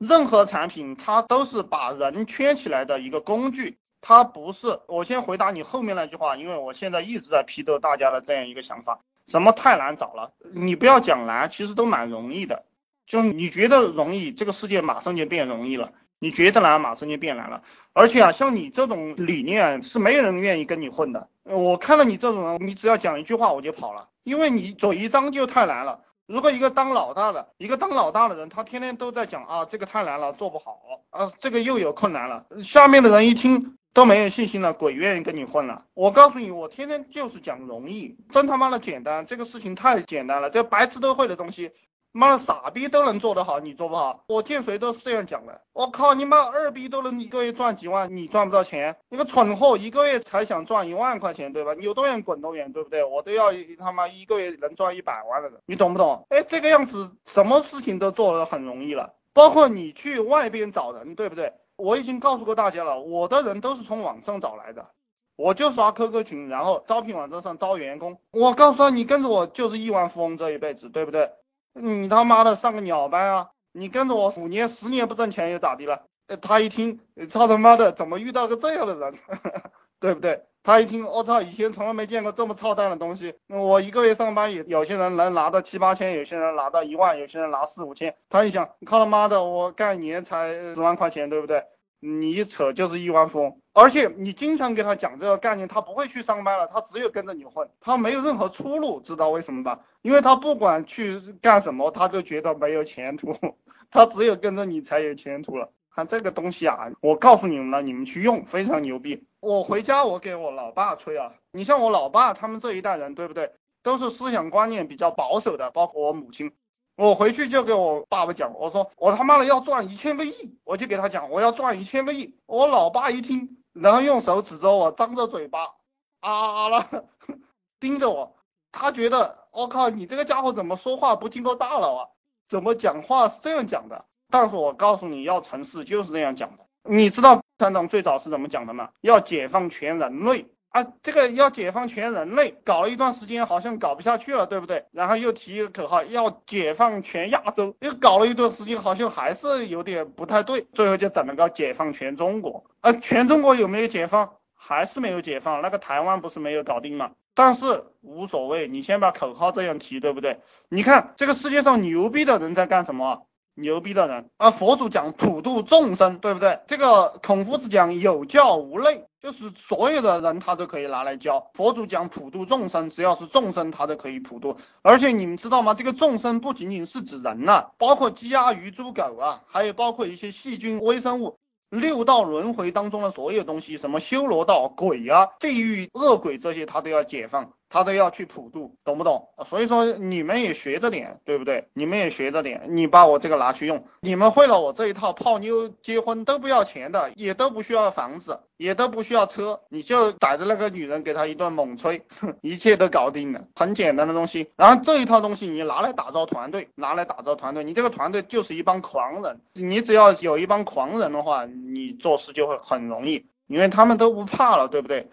任何产品它都是把人圈起来的一个工具，它不是。我先回答你后面那句话，因为我现在一直在批斗大家的这样一个想法，什么太难找了，你不要讲难，其实都蛮容易的。就你觉得容易，这个世界马上就变容易了；你觉得难，马上就变难了。而且啊，像你这种理念是没人愿意跟你混的。我看到你这种人，你只要讲一句话我就跑了，因为你嘴一张就太难了。如果一个当老大的，一个当老大的人，他天天都在讲啊，这个太难了，做不好啊，这个又有困难了，下面的人一听都没有信心了，鬼愿意跟你混了。我告诉你，我天天就是讲容易，真他妈的简单，这个事情太简单了，这白痴都会的东西。妈的傻逼都能做得好，你做不好。我见谁都是这样讲的。我靠，你妈二逼都能一个月赚几万，你赚不到钱。你个蠢货，一个月才想赚一万块钱，对吧？有多远滚多远，对不对？我都要他妈一个月能赚一百万的人，你懂不懂？哎，这个样子，什么事情都做得很容易了，包括你去外边找人，对不对？我已经告诉过大家了，我的人都是从网上找来的，我就刷 QQ 群，然后招聘网站上招员工。我告诉他，你跟着我就是亿万富翁这一辈子，对不对？你他妈的上个鸟班啊！你跟着我五年十年不挣钱又咋地了？他一听，操他妈的，怎么遇到个这样的人，对不对？他一听，我操，以前从来没见过这么操蛋的东西。我一个月上班，有有些人能拿到七八千，有些人拿到一万，有些人拿四五千。他一想，靠他妈的，我干一年才十万块钱，对不对？你一扯就是亿万富翁，而且你经常给他讲这个概念，他不会去上班了，他只有跟着你混，他没有任何出路，知道为什么吧？因为他不管去干什么，他就觉得没有前途，他只有跟着你才有前途了。看这个东西啊，我告诉你们了，你们去用，非常牛逼。我回家我给我老爸吹啊，你像我老爸他们这一代人，对不对？都是思想观念比较保守的，包括我母亲。我回去就给我爸爸讲，我说我他妈的要赚一千个亿，我就给他讲我要赚一千个亿。我老爸一听，然后用手指着我，张着嘴巴啊啊啦，盯着我，他觉得我靠，你这个家伙怎么说话不经过大脑啊？怎么讲话是这样讲的？但是我告诉你要成事就是这样讲的。你知道共产党最早是怎么讲的吗？要解放全人类。啊，这个要解放全人类，搞了一段时间好像搞不下去了，对不对？然后又提一个口号，要解放全亚洲，又搞了一段时间好像还是有点不太对，最后就整了个解放全中国。啊，全中国有没有解放？还是没有解放。那个台湾不是没有搞定吗？但是无所谓，你先把口号这样提，对不对？你看这个世界上牛逼的人在干什么？牛逼的人啊！佛祖讲普度众生，对不对？这个孔夫子讲有教无类，就是所有的人他都可以拿来教。佛祖讲普度众生，只要是众生他都可以普度。而且你们知道吗？这个众生不仅仅是指人呐，包括鸡鸭鱼猪狗啊，还有包括一些细菌微生物。六道轮回当中的所有东西，什么修罗道、鬼啊、地狱、恶鬼这些，他都要解放。他都要去普渡，懂不懂？所以说你们也学着点，对不对？你们也学着点，你把我这个拿去用，你们会了我这一套，泡妞、结婚都不要钱的，也都不需要房子，也都不需要车，你就逮着那个女人给她一顿猛吹，一切都搞定了，很简单的东西。然后这一套东西你拿来打造团队，拿来打造团队，你这个团队就是一帮狂人，你只要有一帮狂人的话，你做事就会很容易，因为他们都不怕了，对不对？